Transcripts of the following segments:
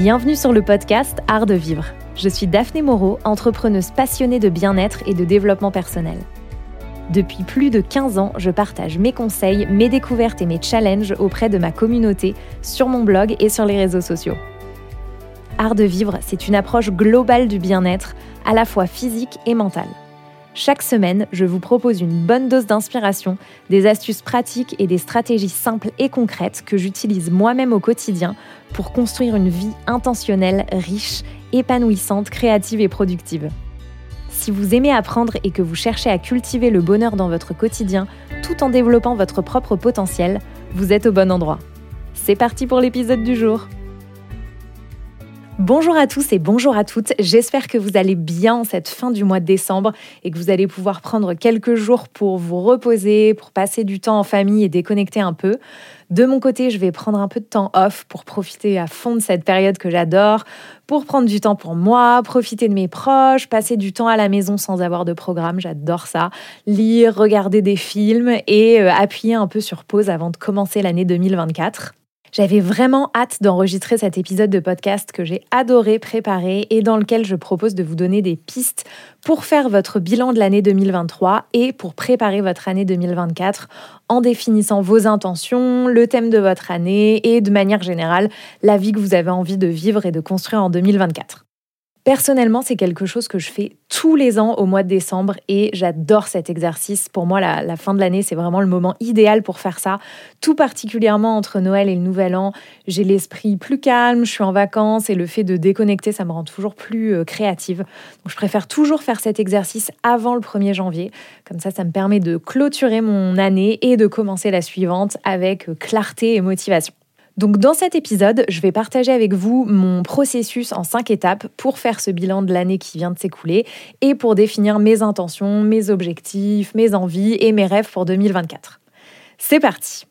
Bienvenue sur le podcast Art de vivre. Je suis Daphné Moreau, entrepreneuse passionnée de bien-être et de développement personnel. Depuis plus de 15 ans, je partage mes conseils, mes découvertes et mes challenges auprès de ma communauté sur mon blog et sur les réseaux sociaux. Art de vivre, c'est une approche globale du bien-être, à la fois physique et mental. Chaque semaine, je vous propose une bonne dose d'inspiration, des astuces pratiques et des stratégies simples et concrètes que j'utilise moi-même au quotidien pour construire une vie intentionnelle, riche, épanouissante, créative et productive. Si vous aimez apprendre et que vous cherchez à cultiver le bonheur dans votre quotidien tout en développant votre propre potentiel, vous êtes au bon endroit. C'est parti pour l'épisode du jour. Bonjour à tous et bonjour à toutes. J'espère que vous allez bien en cette fin du mois de décembre et que vous allez pouvoir prendre quelques jours pour vous reposer, pour passer du temps en famille et déconnecter un peu. De mon côté, je vais prendre un peu de temps off pour profiter à fond de cette période que j'adore, pour prendre du temps pour moi, profiter de mes proches, passer du temps à la maison sans avoir de programme, j'adore ça, lire, regarder des films et euh, appuyer un peu sur pause avant de commencer l'année 2024. J'avais vraiment hâte d'enregistrer cet épisode de podcast que j'ai adoré préparer et dans lequel je propose de vous donner des pistes pour faire votre bilan de l'année 2023 et pour préparer votre année 2024 en définissant vos intentions, le thème de votre année et de manière générale la vie que vous avez envie de vivre et de construire en 2024. Personnellement, c'est quelque chose que je fais tous les ans au mois de décembre et j'adore cet exercice. Pour moi, la, fin de l'année, c'est vraiment le moment idéal pour faire ça. Tout particulièrement entre Noël et le Nouvel An, j'ai l'esprit plus calme, je suis en vacances et le fait de déconnecter, ça me rend toujours plus euh, créative. Je préfère toujours faire cet exercice avant le 1er janvier. Comme ça, ça me permet de clôturer mon année et de commencer la suivante avec euh, clarté et motivation. Donc dans cet épisode, je vais partager avec vous mon processus en cinq étapes pour faire ce bilan de l'année qui vient de s'écouler et pour définir mes intentions, mes objectifs, mes envies et mes rêves pour 2024. C'est parti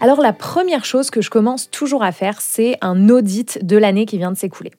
Alors la première chose que je commence toujours à faire, c'est un audit de l'année qui vient de s'écouler.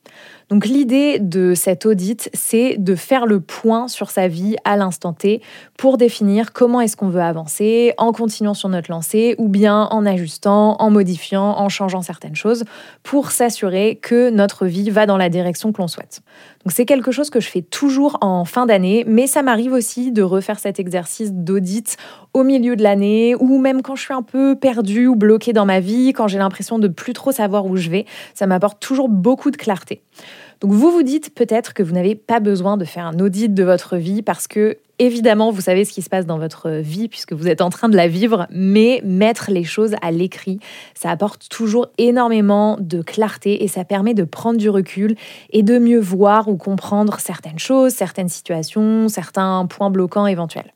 Donc l'idée de cet audit, c'est de faire le point sur sa vie à l'instant T pour définir comment est-ce qu'on veut avancer en continuant sur notre lancée ou bien en ajustant, en modifiant, en changeant certaines choses pour s'assurer que notre vie va dans la direction que l'on souhaite. Donc c'est quelque chose que je fais toujours en fin d'année, mais ça m'arrive aussi de refaire cet exercice d'audit au milieu de l'année ou même quand je suis un peu perdue ou bloquée dans ma vie, quand j'ai l'impression de plus trop savoir où je vais, ça m'apporte toujours beaucoup de clarté. Donc vous vous dites peut-être que vous n'avez pas besoin de faire un audit de votre vie parce que évidemment vous savez ce qui se passe dans votre vie puisque vous êtes en train de la vivre, mais mettre les choses à l'écrit, ça apporte toujours énormément de clarté et ça permet de prendre du recul et de mieux voir ou comprendre certaines choses, certaines situations, certains points bloquants éventuels.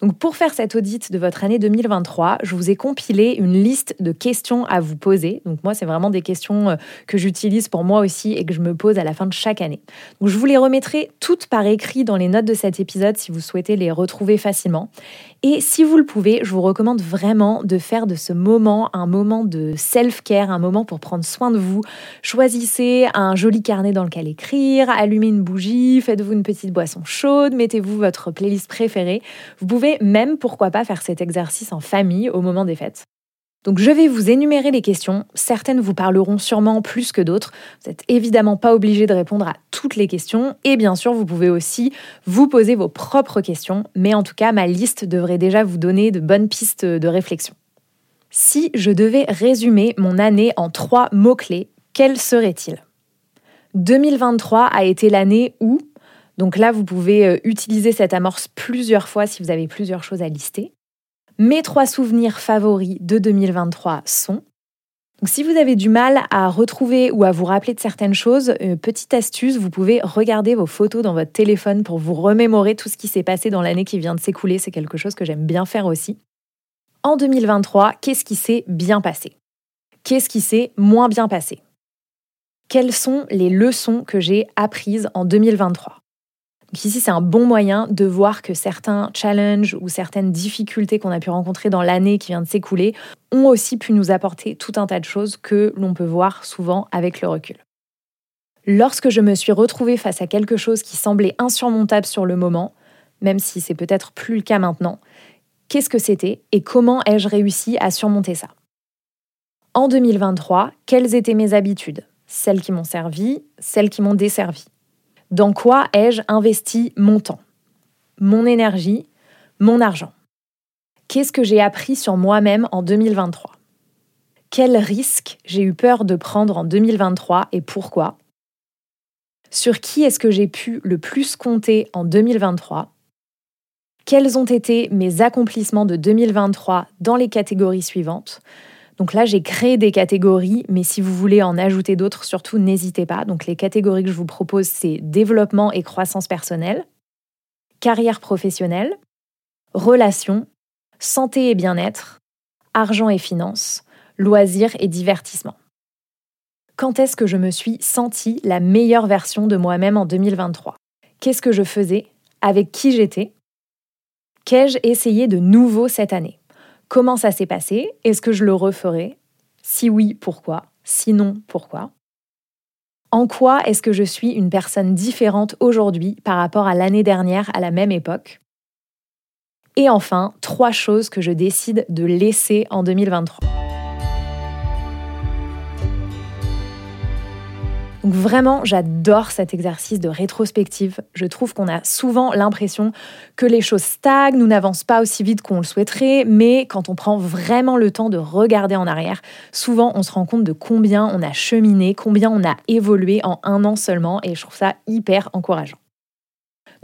Donc pour faire cet audit de votre année 2023, je vous ai compilé une liste de questions à vous poser. Donc moi, c'est vraiment des questions euh, que j'utilise pour moi aussi et que je me pose à la fin de chaque année. Donc je vous les remettrai toutes par écrit dans les notes de cet épisode si vous souhaitez les retrouver facilement. Et si vous le pouvez, je vous recommande vraiment de faire de ce moment un moment de self-care, un moment pour prendre soin de vous. Choisissez un joli carnet dans lequel écrire, allumez une bougie, faites-vous une petite boisson chaude, mettez-vous votre playlist préférée. Vous pouvez même, pourquoi pas, faire cet exercice en famille au moment des fêtes. Donc je vais vous énumérer les questions. Certaines vous parleront sûrement plus que d'autres. Vous n'êtes évidemment pas obligé de répondre à toutes les questions. Et bien sûr, vous pouvez aussi vous poser vos propres questions. Mais en tout cas, ma liste devrait déjà vous donner de bonnes pistes de réflexion. Si je devais résumer mon année en trois mots-clés, quels seraient-ils? 2023 a été l'année où, donc là vous pouvez euh, utiliser cette amorce plusieurs fois si vous avez plusieurs choses à lister. Mes trois souvenirs favoris de 2023 sont donc, si vous avez du mal à retrouver ou à vous rappeler de certaines choses, euh, petite astuce, vous pouvez regarder vos photos dans votre téléphone pour vous remémorer tout ce qui s'est passé dans l'année qui vient de s'écouler. C'est quelque chose que j'aime bien faire aussi. En 2023, qu'est-ce qui s'est bien passé? Qu'est-ce qui s'est moins bien passé? Quelles sont les leçons que j'ai apprises en 2023 ici, c'est un bon moyen de voir que certains challenges ou certaines difficultés qu'on a pu rencontrer dans l'année qui vient de s'écouler ont aussi pu nous apporter tout un tas de choses que l'on peut voir souvent avec le recul. Lorsque je me suis retrouvée face à quelque chose qui semblait insurmontable sur le moment, même si c'est peut-être plus le cas maintenant, qu'est-ce que c'était et comment ai-je réussi à surmonter ça? En 2023, quelles étaient mes habitudes? Celles qui m'ont servi, celles qui m'ont desservi. Dans quoi ai-je investi mon temps, mon énergie, mon argent? Qu'est-ce que j'ai appris sur moi-même en 2023 Quels risques j'ai eu peur de prendre en 2023 et pourquoi? Sur qui est-ce que j'ai pu le plus compter en 2023 Quels ont été mes accomplissements de 2023 dans les catégories suivantes? Donc là, j'ai créé des catégories, mais si vous voulez en ajouter d'autres, surtout n'hésitez pas. Donc les catégories que je vous propose, c'est développement et croissance personnelle, carrière professionnelle, relations, santé et bien-être, argent et finances, loisirs et divertissement. Quand est-ce que je me suis sentie la meilleure version de moi-même en 2023 Qu'est-ce que je faisais? Avec qui j'étais? Qu'ai-je essayé de nouveau cette année? Comment ça s'est passé Est-ce que je le referai? Si oui, pourquoi? Sinon, pourquoi? En quoi est-ce que je suis une personne différente aujourd'hui par rapport à l'année dernière à la même époque? Et enfin, trois choses que je décide de laisser en 2023. Donc vraiment, j'adore cet exercice de rétrospective. Je trouve qu'on a souvent l'impression que les choses stagnent, nous n'avancent pas aussi vite qu'on le souhaiterait, mais quand on prend vraiment le temps de regarder en arrière, souvent on se rend compte de combien on a cheminé, combien on a évolué en un an seulement, et je trouve ça hyper encourageant.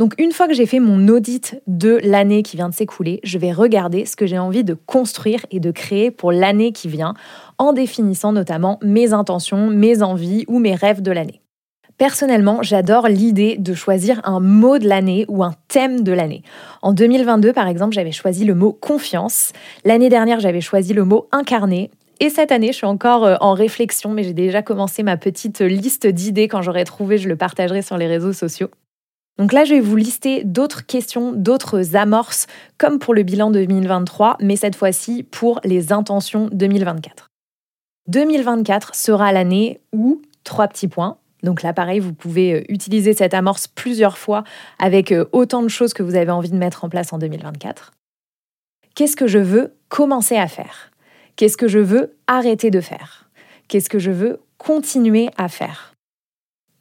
Donc une fois que j'ai fait mon audit de l'année qui vient de s'écouler, je vais regarder ce que j'ai envie de construire et de créer pour l'année qui vient, en définissant notamment mes intentions, mes envies ou mes rêves de l'année. Personnellement, j'adore l'idée de choisir un mot de l'année ou un thème de l'année. En 2022, par exemple, j'avais choisi le mot confiance. L'année dernière, j'avais choisi le mot incarné. Et cette année, je suis encore euh, en réflexion, mais j'ai déjà commencé ma petite liste d'idées. Quand j'aurai trouvé, je le partagerai sur les réseaux sociaux. Donc là, je vais vous lister d'autres questions, d'autres amorces, comme pour le bilan 2023, mais cette fois-ci pour les intentions 2024. 2024 sera l'année où, trois petits points, donc là, pareil, vous pouvez euh, utiliser cette amorce plusieurs fois avec euh, autant de choses que vous avez envie de mettre en place en 2024. Qu'est-ce que je veux commencer à faire? Qu'est-ce que je veux arrêter de faire? Qu'est-ce que je veux continuer à faire?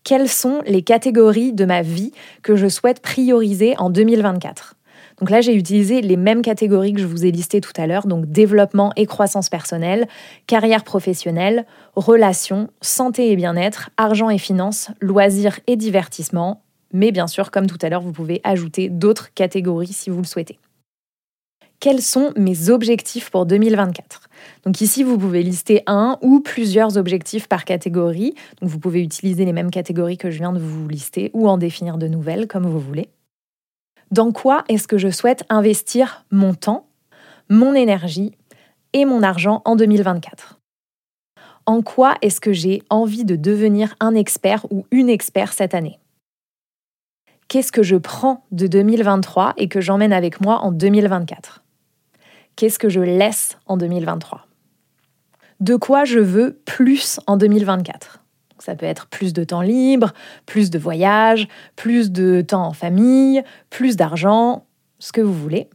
Quelles sont les catégories de ma vie que je souhaite prioriser en 2024. Donc là, j'ai utilisé les mêmes catégories que je vous ai listées tout à l'heure, donc développement et croissance personnelle, carrière professionnelle, relations, santé et bien-être, argent et finances, loisirs et divertissement. Mais bien sûr, comme tout à l'heure, vous pouvez ajouter d'autres catégories si vous le souhaitez quels sont mes objectifs pour 2024. Donc ici, vous pouvez lister un ou plusieurs objectifs par catégorie. Vous pouvez utiliser les mêmes catégories que je viens de vous lister ou en définir de nouvelles comme vous voulez. Dans quoi est-ce que je souhaite investir mon temps, mon énergie et mon argent en 2024 En quoi est-ce que j'ai envie de devenir un expert ou une expert cette année? Qu'est-ce que je prends de 2023 et que j'emmène avec moi en 2024 Qu'est-ce que je laisse en 2023 De quoi je veux plus en 2024 Ça peut être plus de temps libre, plus de voyages, plus de temps en famille, plus d'argent, ce que vous voulez.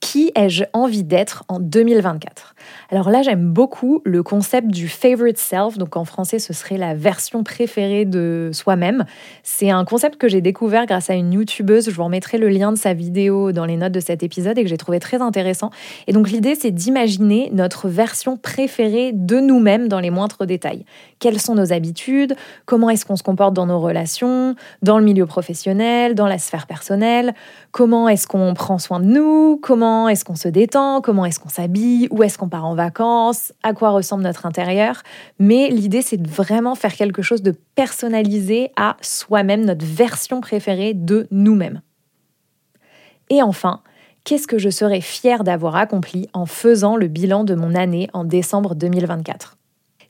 Qui ai-je envie d'être en 2024 Alors là, j'aime beaucoup le concept du favorite self, donc en français, ce serait la version préférée de soi-même. C'est un concept que j'ai découvert grâce à une youtubeuse. Je vous remettrai le lien de sa vidéo dans les notes de cet épisode et que j'ai trouvé très intéressant. Et donc l'idée, c'est d'imaginer notre version préférée de nous-mêmes dans les moindres détails. Quelles sont nos habitudes? Comment est-ce qu'on se comporte dans nos relations, dans le milieu professionnel, dans la sphère personnelle? Comment est-ce qu'on prend soin de nous? Comment est-ce qu'on se détend, comment est-ce qu'on s'habille, où est-ce qu'on part en vacances, à quoi ressemble notre intérieur. Mais l'idée, c'est de vraiment faire quelque chose de personnalisé à soi-même, notre version préférée de nous-mêmes. Et enfin, qu'est-ce que je serais fière d'avoir accompli en faisant le bilan de mon année en décembre 2024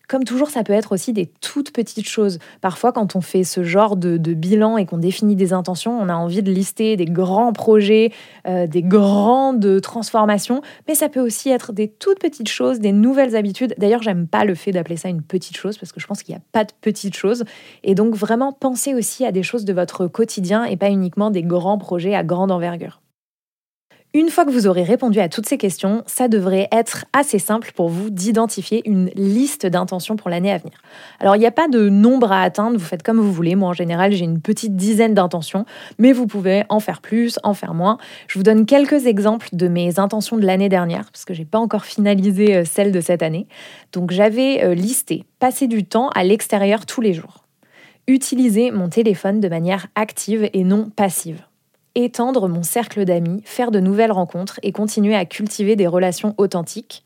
comme toujours, ça peut être aussi des toutes petites choses. Parfois, quand on fait ce genre de, bilan et qu'on définit des intentions, on a envie de lister des grands projets, euh, des grandes transformations, mais ça peut aussi être des toutes petites choses, des nouvelles habitudes. D'ailleurs, j'aime pas le fait d'appeler ça une petite chose parce que je pense qu'il n'y a pas de petites choses. Et donc, vraiment, pensez aussi à des choses de votre quotidien et pas uniquement des grands projets à grande envergure. Une fois que vous aurez répondu à toutes ces questions, ça devrait être assez simple pour vous d'identifier une liste d'intentions pour l'année à venir. Alors il n'y a pas de nombre à atteindre, vous faites comme vous voulez. Moi en général j'ai une petite dizaine d'intentions, mais vous pouvez en faire plus, en faire moins. Je vous donne quelques exemples de mes intentions de l'année dernière, parce que j'ai pas encore finalisé euh, celle de cette année. Donc j'avais euh, listé passer du temps à l'extérieur tous les jours, utiliser mon téléphone de manière active et non passive étendre mon cercle d'amis, faire de nouvelles rencontres et continuer à cultiver des relations authentiques,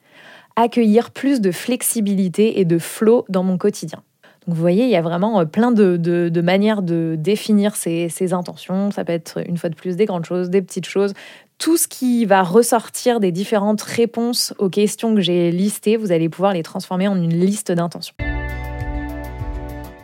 accueillir plus de flexibilité et de flow dans mon quotidien. Donc vous voyez, il y a vraiment euh, plein de, manières de définir ces, intentions. Ça peut être une fois de plus des grandes choses, des petites choses. Tout ce qui va ressortir des différentes réponses aux questions que j'ai listées, vous allez pouvoir les transformer en une liste d'intentions.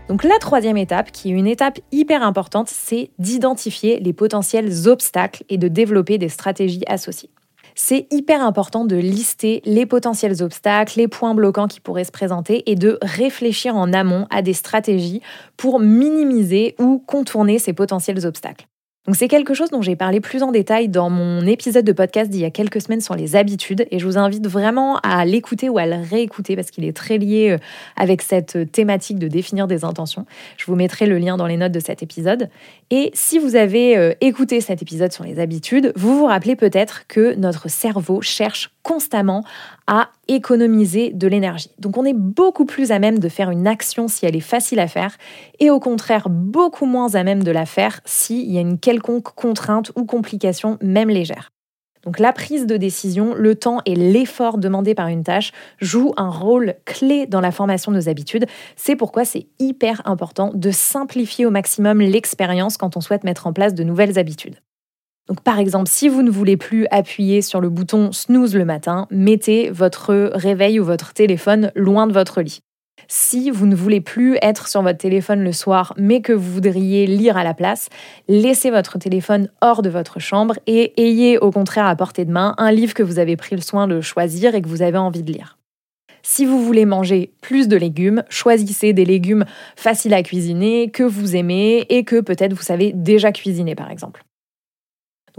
Donc la troisième étape, qui est une étape hyper importante, c'est d'identifier les potentiels obstacles et de développer des stratégies associées. C'est hyper important de lister les potentiels obstacles, les points bloquants qui pourraient se présenter et de réfléchir en amont à des stratégies pour minimiser ou contourner ces potentiels obstacles. Donc c'est quelque chose dont j'ai parlé plus en détail dans mon épisode de podcast d'il y a quelques semaines sur les habitudes et je vous invite vraiment à l'écouter ou à le réécouter parce qu'il est très lié euh, avec cette thématique de définir des intentions. Je vous mettrai le lien dans les notes de cet épisode. Et si vous avez euh, écouté cet épisode sur les habitudes, vous vous rappelez peut-être que notre cerveau cherche constamment à économiser de l'énergie. Donc on est beaucoup plus à même de faire une action si elle est facile à faire et au contraire beaucoup moins à même de la faire s'il y a une quelconque contrainte ou complication même légère. Donc la prise de décision, le temps et l'effort demandé par une tâche jouent un rôle clé dans la formation de nos habitudes. C'est pourquoi c'est hyper important de simplifier au maximum l'expérience quand on souhaite mettre en place de nouvelles habitudes. Donc par exemple, si vous ne voulez plus appuyer sur le bouton snooze le matin, mettez votre réveil ou votre téléphone loin de votre lit. Si vous ne voulez plus être sur votre téléphone le soir, mais que vous voudriez lire à la place, laissez votre téléphone hors de votre chambre et ayez au contraire à portée de main un livre que vous avez pris le soin de choisir et que vous avez envie de lire. Si vous voulez manger plus de légumes, choisissez des légumes faciles à cuisiner, que vous aimez et que peut-être vous savez déjà cuisiner par exemple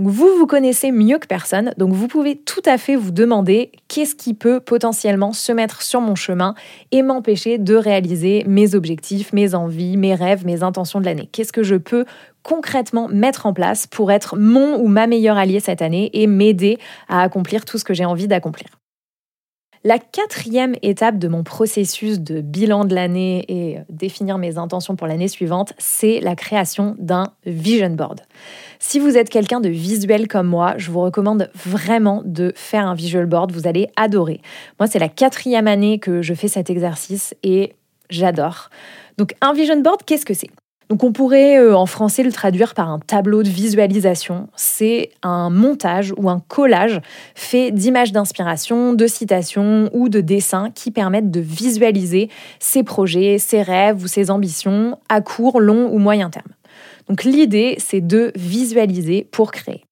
vous, vous connaissez mieux que personne, donc vous pouvez tout à fait vous demander qu'est-ce qui peut potentiellement se mettre sur mon chemin et m'empêcher de réaliser mes objectifs, mes envies, mes rêves, mes intentions de l'année. Qu'est-ce que je peux concrètement mettre en place pour être mon ou ma meilleure alliée cette année et m'aider à accomplir tout ce que j'ai envie d'accomplir? La quatrième étape de mon processus de bilan de l'année et euh, définir mes intentions pour l'année suivante, c'est la création d'un vision board. Si vous êtes quelqu'un de visuel comme moi, je vous recommande vraiment de faire un visual board, vous allez adorer. Moi, c'est la quatrième année que je fais cet exercice et j'adore. Donc un vision board, qu'est-ce que c'est? Donc on pourrait euh, en français le traduire par un tableau de visualisation. C'est un montage ou un collage fait d'images d'inspiration, de citations ou de dessins qui permettent de visualiser ses projets, ses rêves ou ses ambitions à court, long ou moyen terme. Donc l'idée, c'est de visualiser pour créer.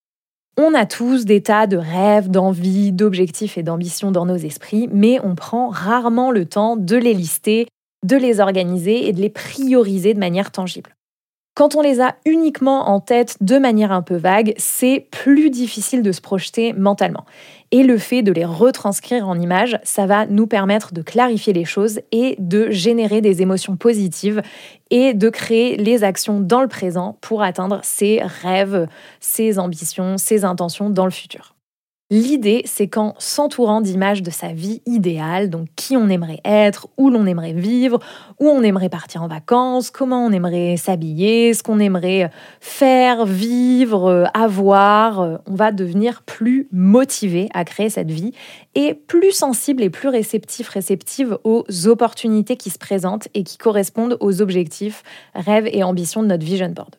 On a tous des tas de rêves, d'envies, d'objectifs et d'ambitions dans nos esprits, mais on prend rarement le temps de les lister, de les organiser et de les prioriser de manière tangible. Quand on les a uniquement en tête de manière un peu vague, c'est plus difficile de se projeter mentalement. Et le fait de les retranscrire en images, ça va nous permettre de clarifier les choses et de générer des émotions positives et de créer les actions dans le présent pour atteindre ses rêves, ses ambitions, ses intentions dans le futur. L'idée, c'est qu'en s'entourant d'images de sa vie idéale, donc qui on aimerait être, où l'on aimerait vivre, où on aimerait partir en vacances, comment on aimerait s'habiller, ce qu'on aimerait faire, vivre, avoir, on va devenir plus motivé à créer cette vie et plus sensible et plus réceptif, réceptive aux opportunités qui se présentent et qui correspondent aux objectifs, rêves et ambitions de notre vision board.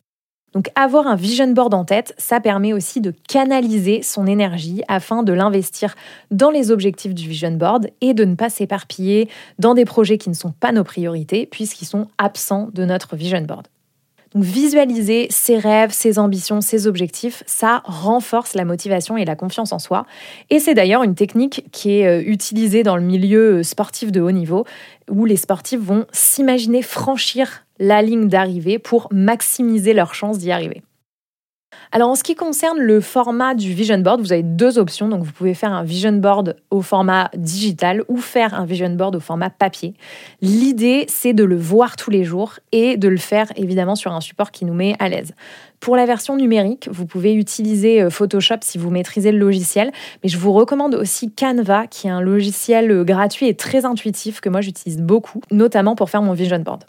Donc avoir un vision board en tête, ça permet aussi de canaliser son énergie afin de l'investir dans les objectifs du vision board et de ne pas s'éparpiller dans des projets qui ne sont pas nos priorités puisqu'ils sont absents de notre vision board. Donc visualiser ses rêves, ses ambitions, ses objectifs, ça renforce la motivation et la confiance en soi. Et c'est d'ailleurs une technique qui est euh, utilisée dans le milieu euh, sportif de haut niveau, où les sportifs vont s'imaginer franchir la ligne d'arrivée pour maximiser leurs chances d'y arriver. Alors en ce qui concerne le format du vision board, vous avez deux options. Donc vous pouvez faire un vision board au format digital ou faire un vision board au format papier. L'idée, c'est de le voir tous les jours et de le faire évidemment sur un support qui nous met à l'aise. Pour la version numérique, vous pouvez utiliser euh, Photoshop si vous maîtrisez le logiciel, mais je vous recommande aussi Canva, qui est un logiciel euh, gratuit et très intuitif que moi j'utilise beaucoup, notamment pour faire mon vision board.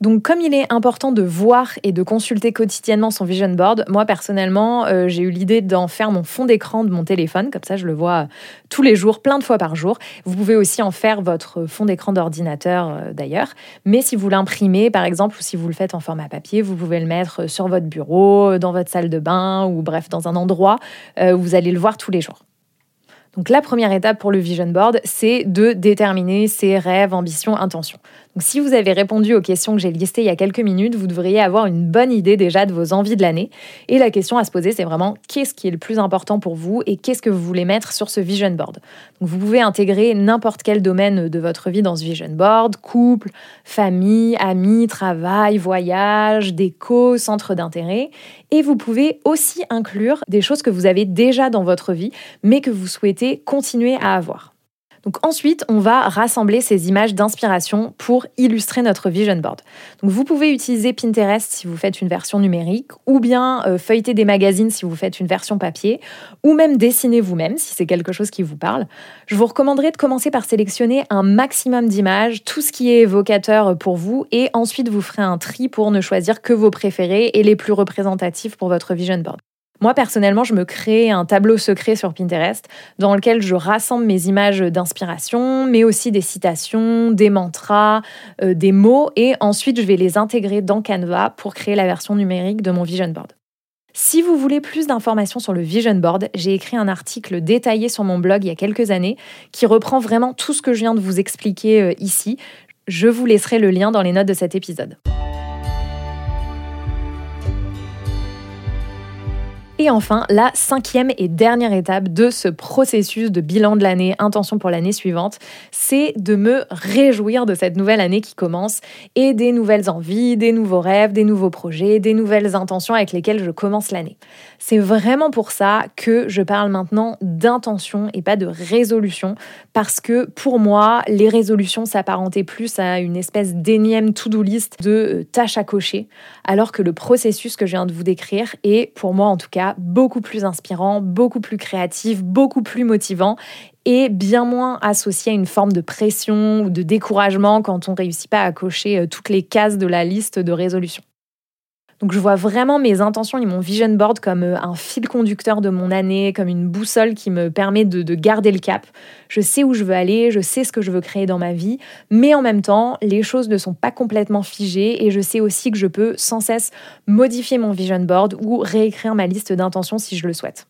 Donc comme il est important de voir et de consulter quotidiennement son vision board, moi personnellement, euh, j'ai eu l'idée d'en faire mon fond d'écran de mon téléphone, comme ça je le vois tous les jours, plein de fois par jour. Vous pouvez aussi en faire votre fond d'écran d'ordinateur euh, d'ailleurs, mais si vous l'imprimez par exemple ou si vous le faites en format papier, vous pouvez le mettre sur votre bureau, dans votre salle de bain ou bref dans un endroit euh, où vous allez le voir tous les jours. Donc la première étape pour le vision board, c'est de déterminer ses rêves, ambitions, intentions. Donc si vous avez répondu aux questions que j'ai listées il y a quelques minutes, vous devriez avoir une bonne idée déjà de vos envies de l'année. Et la question à se poser, c'est vraiment qu'est-ce qui est le plus important pour vous et qu'est-ce que vous voulez mettre sur ce vision board? Donc vous pouvez intégrer n'importe quel domaine de votre vie dans ce vision board, couple, famille, amis, travail, voyage, déco, centre d'intérêt. Et vous pouvez aussi inclure des choses que vous avez déjà dans votre vie, mais que vous souhaitez continuer à avoir. Ensuite, on va rassembler ces images d'inspiration pour illustrer notre vision board. Vous pouvez utiliser Pinterest si vous faites une version numérique, ou bien euh, feuilleter des magazines si vous faites une version papier, ou même dessiner vous-même si c'est quelque chose qui vous parle. Je vous recommanderais de commencer par sélectionner un maximum d'images, tout ce qui est évocateur pour vous, et ensuite vous ferez un tri pour ne choisir que vos préférés et les plus représentatifs pour votre vision board. Moi, personnellement, je me crée un tableau secret sur Pinterest dans lequel je rassemble mes images d'inspiration, mais aussi des citations, des mantras, euh, des mots, et ensuite je vais les intégrer dans Canva pour créer la version numérique de mon vision board. Si vous voulez plus d'informations sur le vision board, j'ai écrit un article détaillé sur mon blog il y a quelques années qui reprend vraiment tout ce que je viens de vous expliquer euh, ici. Je vous laisserai le lien dans les notes de cet épisode. Et enfin, la cinquième et dernière étape de ce processus de bilan de l'année, intention pour l'année suivante, c'est de me réjouir de cette nouvelle année qui commence et des nouvelles envies, des nouveaux rêves, des nouveaux projets, des nouvelles intentions avec lesquelles je commence l'année. C'est vraiment pour ça que je parle maintenant d'intention et pas de résolution, parce que pour moi, les résolutions s'apparentaient plus à une espèce d'énième to-do list de tâches à cocher, alors que le processus que je viens de vous décrire est, pour moi en tout cas, beaucoup plus inspirant, beaucoup plus créatif, beaucoup plus motivant et bien moins associé à une forme de pression ou de découragement quand on ne réussit pas à cocher euh, toutes les cases de la liste de résolution. Donc je vois vraiment mes intentions et mon vision board comme euh, un fil conducteur de mon année, comme une boussole qui me permet de, de, garder le cap. Je sais où je veux aller, je sais ce que je veux créer dans ma vie, mais en même temps, les choses ne sont pas complètement figées et je sais aussi que je peux sans cesse modifier mon vision board ou réécrire ma liste d'intentions si je le souhaite.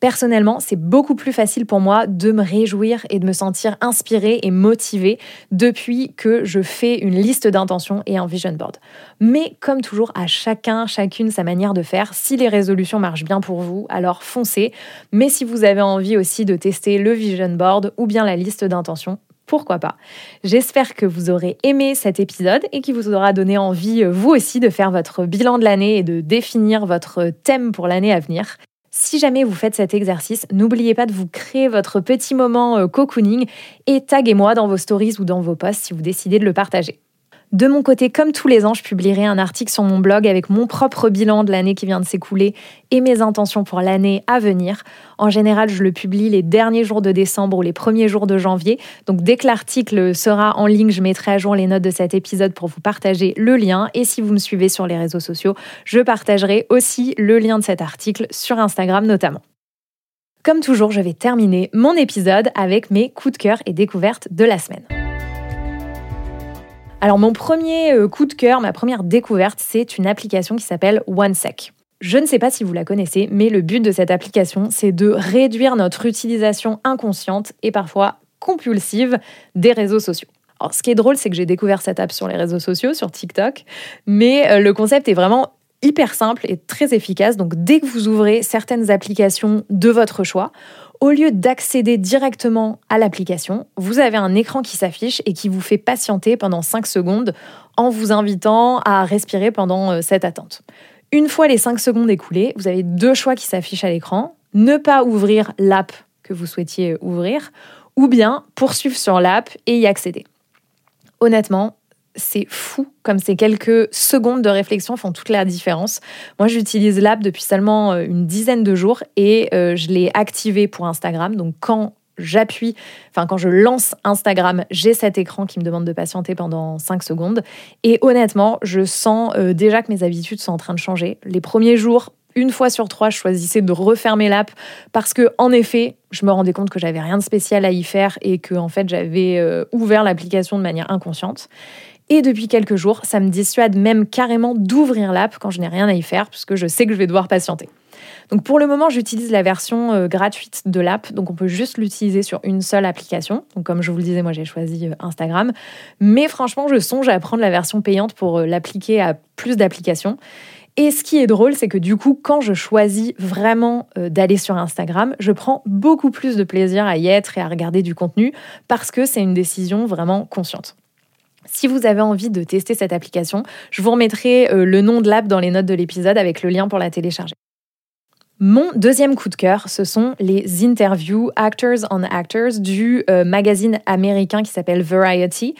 Personnellement, c'est beaucoup plus facile pour moi de me réjouir et de me sentir inspirée et motivée depuis que je fais une liste d'intentions et un vision board. Mais comme toujours, à chacun, chacune sa manière de faire. Si les résolutions marchent bien pour vous, alors foncez. Mais si vous avez envie aussi de tester le vision board ou bien la liste d'intentions, pourquoi pas? J'espère que vous aurez aimé cet épisode et qu'il vous aura donné envie, vous aussi, de faire votre bilan de l'année et de définir votre thème pour l'année à venir. Si jamais vous faites cet exercice, n'oubliez pas de vous créer votre petit moment euh, cocooning et taguez-moi dans vos stories ou dans vos posts si vous décidez de le partager. De mon côté, comme tous les ans, je publierai un article sur mon blog avec mon propre bilan de l'année qui vient de s'écouler et mes intentions pour l'année à venir. En général, je le publie les derniers jours de décembre ou les premiers jours de janvier. Donc dès que l'article sera en ligne, je mettrai à jour les notes de cet épisode pour vous partager le lien. Et si vous me suivez sur les réseaux sociaux, je partagerai aussi le lien de cet article sur Instagram notamment. Comme toujours, je vais terminer mon épisode avec mes coups de cœur et découvertes de la semaine. Alors mon premier euh, coup de cœur, ma première découverte, c'est une application qui s'appelle OneSec. Je ne sais pas si vous la connaissez, mais le but de cette application, c'est de réduire notre utilisation inconsciente et parfois compulsive des réseaux sociaux. Alors, ce qui est drôle, c'est que j'ai découvert cette app sur les réseaux sociaux, sur TikTok, mais euh, le concept est vraiment hyper simple et très efficace. Donc, dès que vous ouvrez certaines applications de votre choix, au lieu d'accéder directement à l'application, vous avez un écran qui s'affiche et qui vous fait patienter pendant 5 secondes en vous invitant à respirer pendant euh, cette attente. Une fois les 5 secondes écoulées, vous avez deux choix qui s'affichent à l'écran. Ne pas ouvrir l'app que vous souhaitiez ouvrir ou bien poursuivre sur l'app et y accéder. Honnêtement, c'est fou comme ces quelques secondes de réflexion font toute la différence. Moi, j'utilise l'app depuis seulement euh, une dizaine de jours et euh, je l'ai activé pour Instagram. Donc, quand j'appuie, enfin quand je lance Instagram, j'ai cet écran qui me demande de patienter pendant 5 secondes. Et honnêtement, je sens euh, déjà que mes habitudes sont en train de changer. Les premiers jours, une fois sur trois, je choisissais de refermer l'app parce que, en effet, je me rendais compte que j'avais rien de spécial à y faire et que, en fait, j'avais ouvert l'application de manière inconsciente. Et depuis quelques jours, ça me dissuade même carrément d'ouvrir l'app quand je n'ai rien à y faire, puisque je sais que je vais devoir patienter. Donc pour le moment, j'utilise la version euh, gratuite de l'app, donc on peut juste l'utiliser sur une seule application. Donc comme je vous le disais, moi j'ai choisi euh, Instagram, mais franchement, je songe à prendre la version payante pour euh, l'appliquer à plus d'applications. Et ce qui est drôle, c'est que du coup, quand je choisis vraiment d'aller sur Instagram, je prends beaucoup plus de plaisir à y être et à regarder du contenu parce que c'est une décision vraiment consciente. Si vous avez envie de tester cette application, je vous remettrai euh, le nom de l'app dans les notes de l'épisode avec le lien pour la télécharger. Mon deuxième coup de cœur, ce sont les interviews Actors on Actors du euh, magazine américain qui s'appelle Variety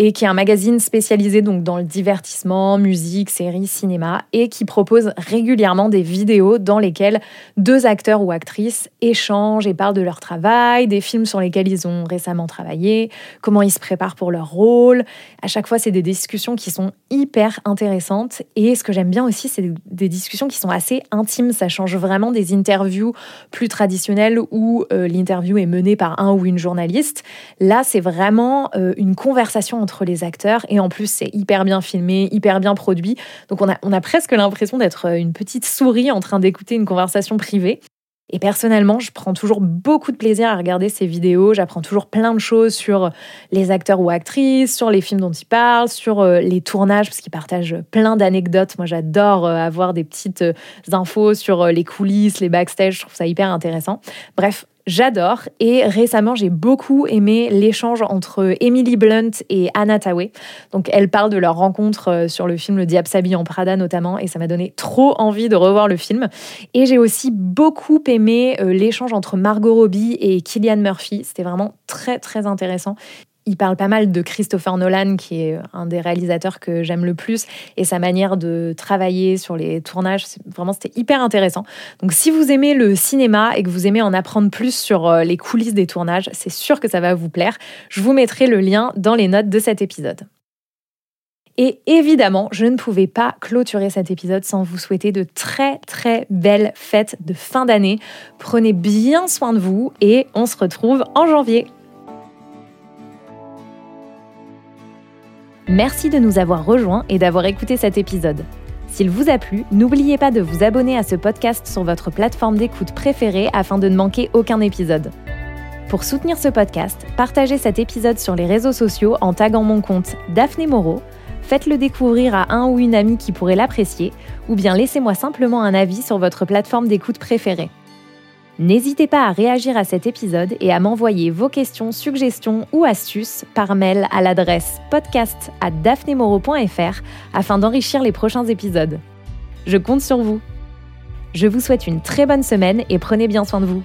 et qui est un magazine spécialisé donc dans le divertissement, musique, séries, cinéma et qui propose régulièrement des vidéos dans lesquelles deux acteurs ou actrices échangent et parlent de leur travail, des films sur lesquels ils ont récemment travaillé, comment ils se préparent pour leur rôle. À chaque fois, c'est des discussions qui sont hyper intéressantes et ce que j'aime bien aussi, c'est des discussions qui sont assez intimes. Ça change vraiment des interviews plus traditionnelles où euh, l'interview est menée par un ou une journaliste. Là, c'est vraiment euh, une conversation entre les acteurs et en plus c'est hyper bien filmé, hyper bien produit. Donc on a, on a presque l'impression d'être euh, une petite souris en train d'écouter une conversation privée. Et personnellement, je prends toujours beaucoup de plaisir à regarder ces vidéos. J'apprends toujours plein de choses sur les acteurs ou actrices, sur les films dont ils parlent, sur euh, les tournages, parce qu'ils partagent plein d'anecdotes. Moi, j'adore euh, avoir des petites infos sur les coulisses, les backstage. Je trouve ça hyper intéressant. Bref, J'adore et récemment j'ai beaucoup aimé l'échange entre Emily Blunt et Anna Tawai. Donc elles parlent de leur rencontre euh, sur le film Le Diable s'habille en Prada notamment et ça m'a donné trop envie de revoir le film. Et j'ai aussi beaucoup aimé euh, l'échange entre Margot Robbie et Killian Murphy. C'était vraiment très très intéressant il parle pas mal de Christopher Nolan, qui est un des réalisateurs que j'aime le plus, et sa manière de travailler sur les tournages. Vraiment, c'était hyper intéressant. Donc, si vous aimez le cinéma et que vous aimez en apprendre plus sur euh, les coulisses des tournages, c'est sûr que ça va vous plaire. Je vous mettrai le lien dans les notes de cet épisode. Et évidemment, je ne pouvais pas clôturer cet épisode sans vous souhaiter de très très belles fêtes de fin d'année. Prenez bien soin de vous et on se retrouve en janvier. Merci de nous avoir rejoints et d'avoir écouté cet épisode. S'il vous a plu, n'oubliez pas de vous abonner à ce podcast sur votre plateforme d'écoute préférée afin de ne manquer aucun épisode. Pour soutenir ce podcast, partagez cet épisode sur les réseaux sociaux en taguant mon compte Daphné Moreau, faites-le découvrir à un ou une amie qui pourrait l'apprécier, ou bien laissez-moi simplement un avis sur votre plateforme d'écoute préférée. N'hésitez pas à réagir à cet épisode et à m'envoyer vos questions, suggestions ou astuces par mail à l'adresse podcast à afin d'enrichir les prochains épisodes. Je compte sur vous. Je vous souhaite une très bonne semaine et prenez bien soin de vous.